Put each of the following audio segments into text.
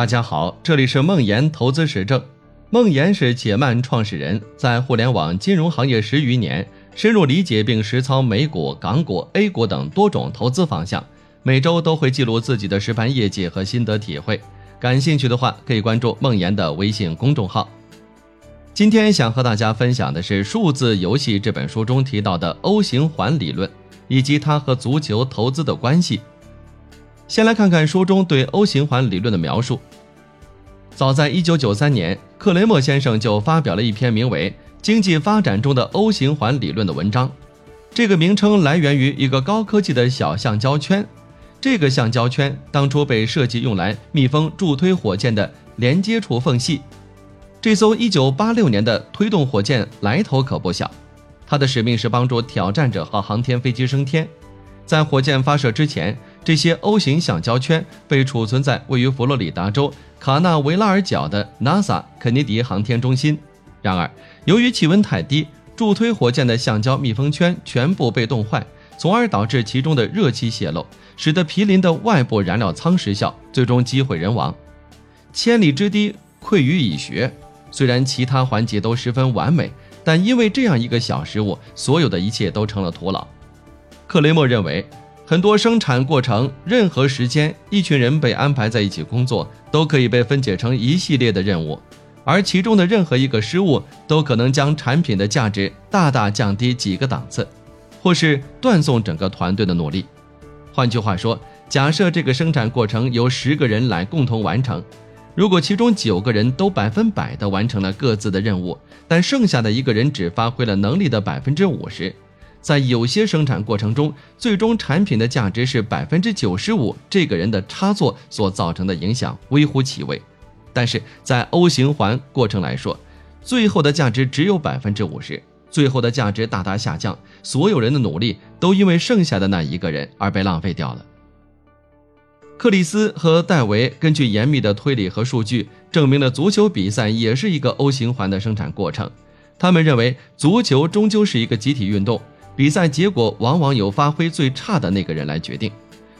大家好，这里是梦岩投资实证。梦岩是且慢创始人，在互联网金融行业十余年，深入理解并实操美股、港股、A 股等多种投资方向。每周都会记录自己的实盘业绩和心得体会。感兴趣的话，可以关注梦岩的微信公众号。今天想和大家分享的是《数字游戏》这本书中提到的 O 型环理论，以及它和足球投资的关系。先来看看书中对 O 型环理论的描述。早在1993年，克雷默先生就发表了一篇名为《经济发展中的 O 型环理论》的文章。这个名称来源于一个高科技的小橡胶圈。这个橡胶圈当初被设计用来密封助推火箭的连接处缝隙。这艘1986年的推动火箭来头可不小，它的使命是帮助挑战者号航天飞机升天。在火箭发射之前，这些 O 型橡胶圈被储存在位于佛罗里达州卡纳维拉尔角的 NASA 肯尼迪航天中心。然而，由于气温太低，助推火箭的橡胶密封圈全部被冻坏，从而导致其中的热气泄漏，使得毗邻的外部燃料舱失效，最终机毁人亡。千里之堤溃于蚁穴，虽然其他环节都十分完美，但因为这样一个小失误，所有的一切都成了徒劳。克雷默认为，很多生产过程、任何时间，一群人被安排在一起工作，都可以被分解成一系列的任务，而其中的任何一个失误，都可能将产品的价值大大降低几个档次，或是断送整个团队的努力。换句话说，假设这个生产过程由十个人来共同完成，如果其中九个人都百分百的完成了各自的任务，但剩下的一个人只发挥了能力的百分之五十。在有些生产过程中，最终产品的价值是百分之九十五，这个人的差错所造成的影响微乎其微。但是在 O 型环过程来说，最后的价值只有百分之五十，最后的价值大大下降，所有人的努力都因为剩下的那一个人而被浪费掉了。克里斯和戴维根据严密的推理和数据，证明了足球比赛也是一个 O 型环的生产过程。他们认为，足球终究是一个集体运动。比赛结果往往由发挥最差的那个人来决定。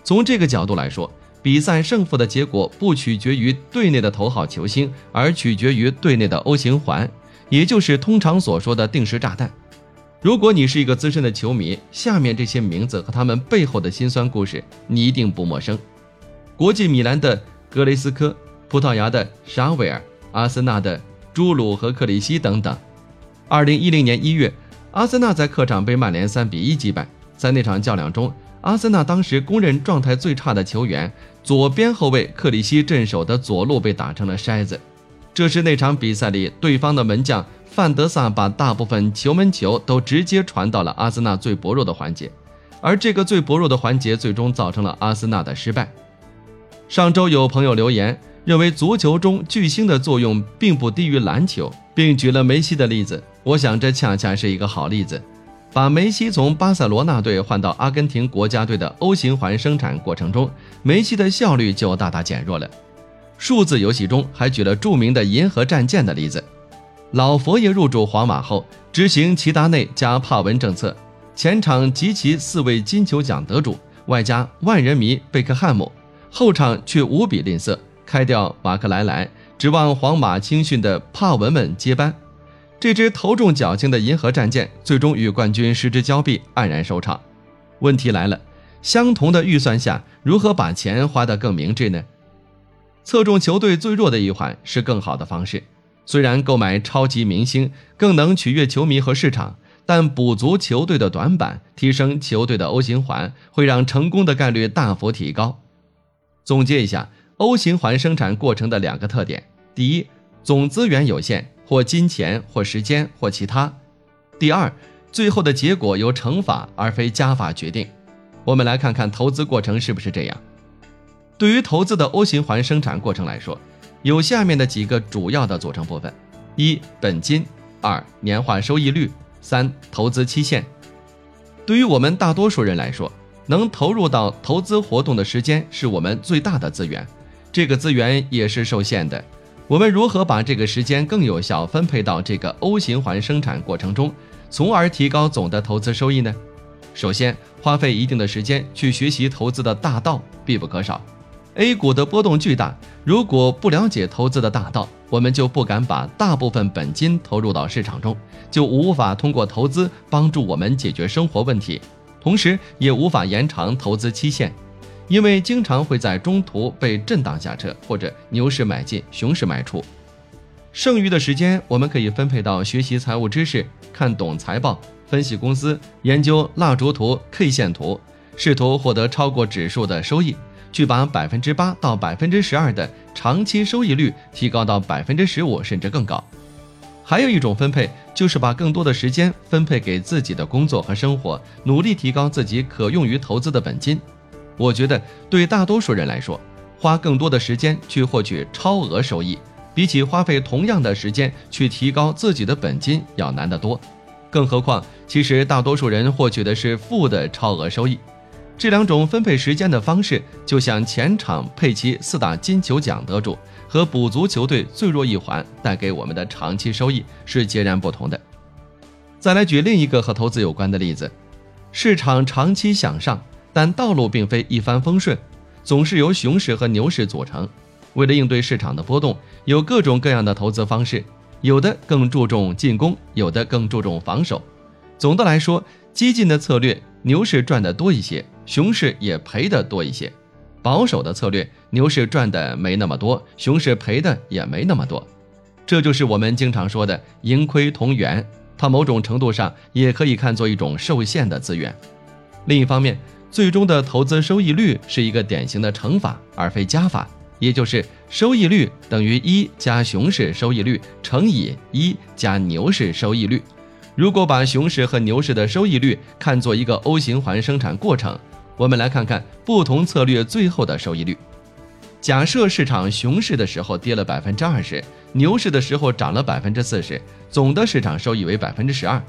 从这个角度来说，比赛胜负的结果不取决于队内的头号球星，而取决于队内的 O 型环，也就是通常所说的定时炸弹。如果你是一个资深的球迷，下面这些名字和他们背后的辛酸故事，你一定不陌生：国际米兰的格雷斯科、葡萄牙的沙维尔、阿森纳的朱鲁和克里希等等。二零一零年一月。阿森纳在客场被曼联三比一击败。在那场较量中，阿森纳当时公认状态最差的球员左边后卫克里希镇守的左路被打成了筛子。这是那场比赛里对方的门将范德萨把大部分球门球都直接传到了阿森纳最薄弱的环节，而这个最薄弱的环节最终造成了阿森纳的失败。上周有朋友留言认为足球中巨星的作用并不低于篮球，并举了梅西的例子。我想，这恰恰是一个好例子。把梅西从巴塞罗那队换到阿根廷国家队的 O 型环生产过程中，梅西的效率就大大减弱了。数字游戏中还举了著名的银河战舰的例子。老佛爷入驻皇马后，执行齐达内加帕文政策，前场集齐四位金球奖得主，外加万人迷贝克汉姆，后场却无比吝啬，开掉马克莱莱，指望皇马青训的帕文们接班。这支头重脚轻的银河战舰最终与冠军失之交臂，黯然收场。问题来了，相同的预算下，如何把钱花得更明智呢？侧重球队最弱的一环是更好的方式。虽然购买超级明星更能取悦球迷和市场，但补足球队的短板，提升球队的 O 型环，会让成功的概率大幅提高。总结一下 O 型环生产过程的两个特点：第一，总资源有限。或金钱，或时间，或其他。第二，最后的结果由乘法而非加法决定。我们来看看投资过程是不是这样。对于投资的 O 型环生产过程来说，有下面的几个主要的组成部分：一、本金；二、年化收益率；三、投资期限。对于我们大多数人来说，能投入到投资活动的时间是我们最大的资源，这个资源也是受限的。我们如何把这个时间更有效分配到这个 O 型环生产过程中，从而提高总的投资收益呢？首先，花费一定的时间去学习投资的大道必不可少。A 股的波动巨大，如果不了解投资的大道，我们就不敢把大部分本金投入到市场中，就无法通过投资帮助我们解决生活问题，同时也无法延长投资期限，因为经常会在中途被震荡下车，或者牛市买进，熊市卖出。剩余的时间，我们可以分配到学习财务知识、看懂财报、分析公司、研究蜡烛图、K 线图，试图获得超过指数的收益。去把百分之八到百分之十二的长期收益率提高到百分之十五甚至更高。还有一种分配，就是把更多的时间分配给自己的工作和生活，努力提高自己可用于投资的本金。我觉得，对大多数人来说，花更多的时间去获取超额收益，比起花费同样的时间去提高自己的本金要难得多。更何况，其实大多数人获取的是负的超额收益。这两种分配时间的方式，就像前场佩奇四大金球奖得主和补足球队最弱一环带给我们的长期收益是截然不同的。再来举另一个和投资有关的例子：市场长期向上，但道路并非一帆风顺，总是由熊市和牛市组成。为了应对市场的波动，有各种各样的投资方式，有的更注重进攻，有的更注重防守。总的来说，激进的策略，牛市赚的多一些。熊市也赔的多一些，保守的策略，牛市赚的没那么多，熊市赔的也没那么多，这就是我们经常说的盈亏同源。它某种程度上也可以看作一种受限的资源。另一方面，最终的投资收益率是一个典型的乘法而非加法，也就是收益率等于一加熊市收益率乘以一加牛市收益率。如果把熊市和牛市的收益率看作一个 O 型环生产过程，我们来看看不同策略最后的收益率。假设市场熊市的时候跌了百分之二十，牛市的时候涨了百分之四十，总的市场收益为百分之十二。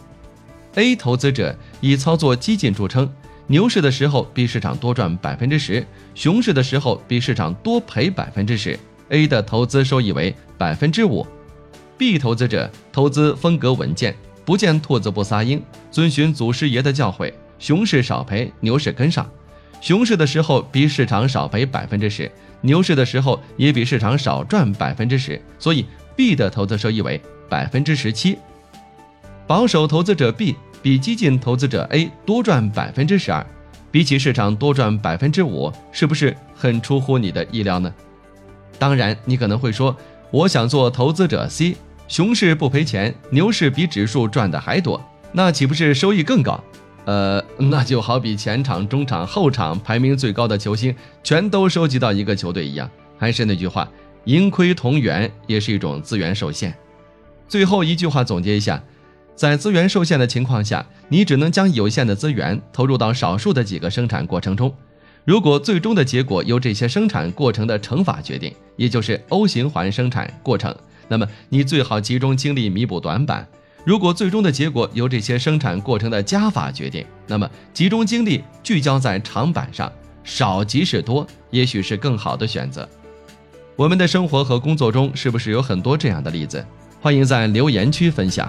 A 投资者以操作激进著称，牛市的时候比市场多赚百分之十，熊市的时候比市场多赔百分之十。A 的投资收益为百分之五。B 投资者投资风格稳健，不见兔子不撒鹰，遵循祖师爷的教诲，熊市少赔，牛市跟上。熊市的时候比市场少赔百分之十，牛市的时候也比市场少赚百分之十，所以 B 的投资收益为百分之十七。保守投资者 B 比激进投资者 A 多赚百分之十二，比起市场多赚百分之五，是不是很出乎你的意料呢？当然，你可能会说，我想做投资者 C，熊市不赔钱，牛市比指数赚的还多，那岂不是收益更高？呃，那就好比前场、中场、后场排名最高的球星全都收集到一个球队一样。还是那句话，盈亏同源也是一种资源受限。最后一句话总结一下，在资源受限的情况下，你只能将有限的资源投入到少数的几个生产过程中。如果最终的结果由这些生产过程的乘法决定，也就是 O 型环生产过程，那么你最好集中精力弥补短板。如果最终的结果由这些生产过程的加法决定，那么集中精力聚焦在长板上，少即是多，也许是更好的选择。我们的生活和工作中是不是有很多这样的例子？欢迎在留言区分享。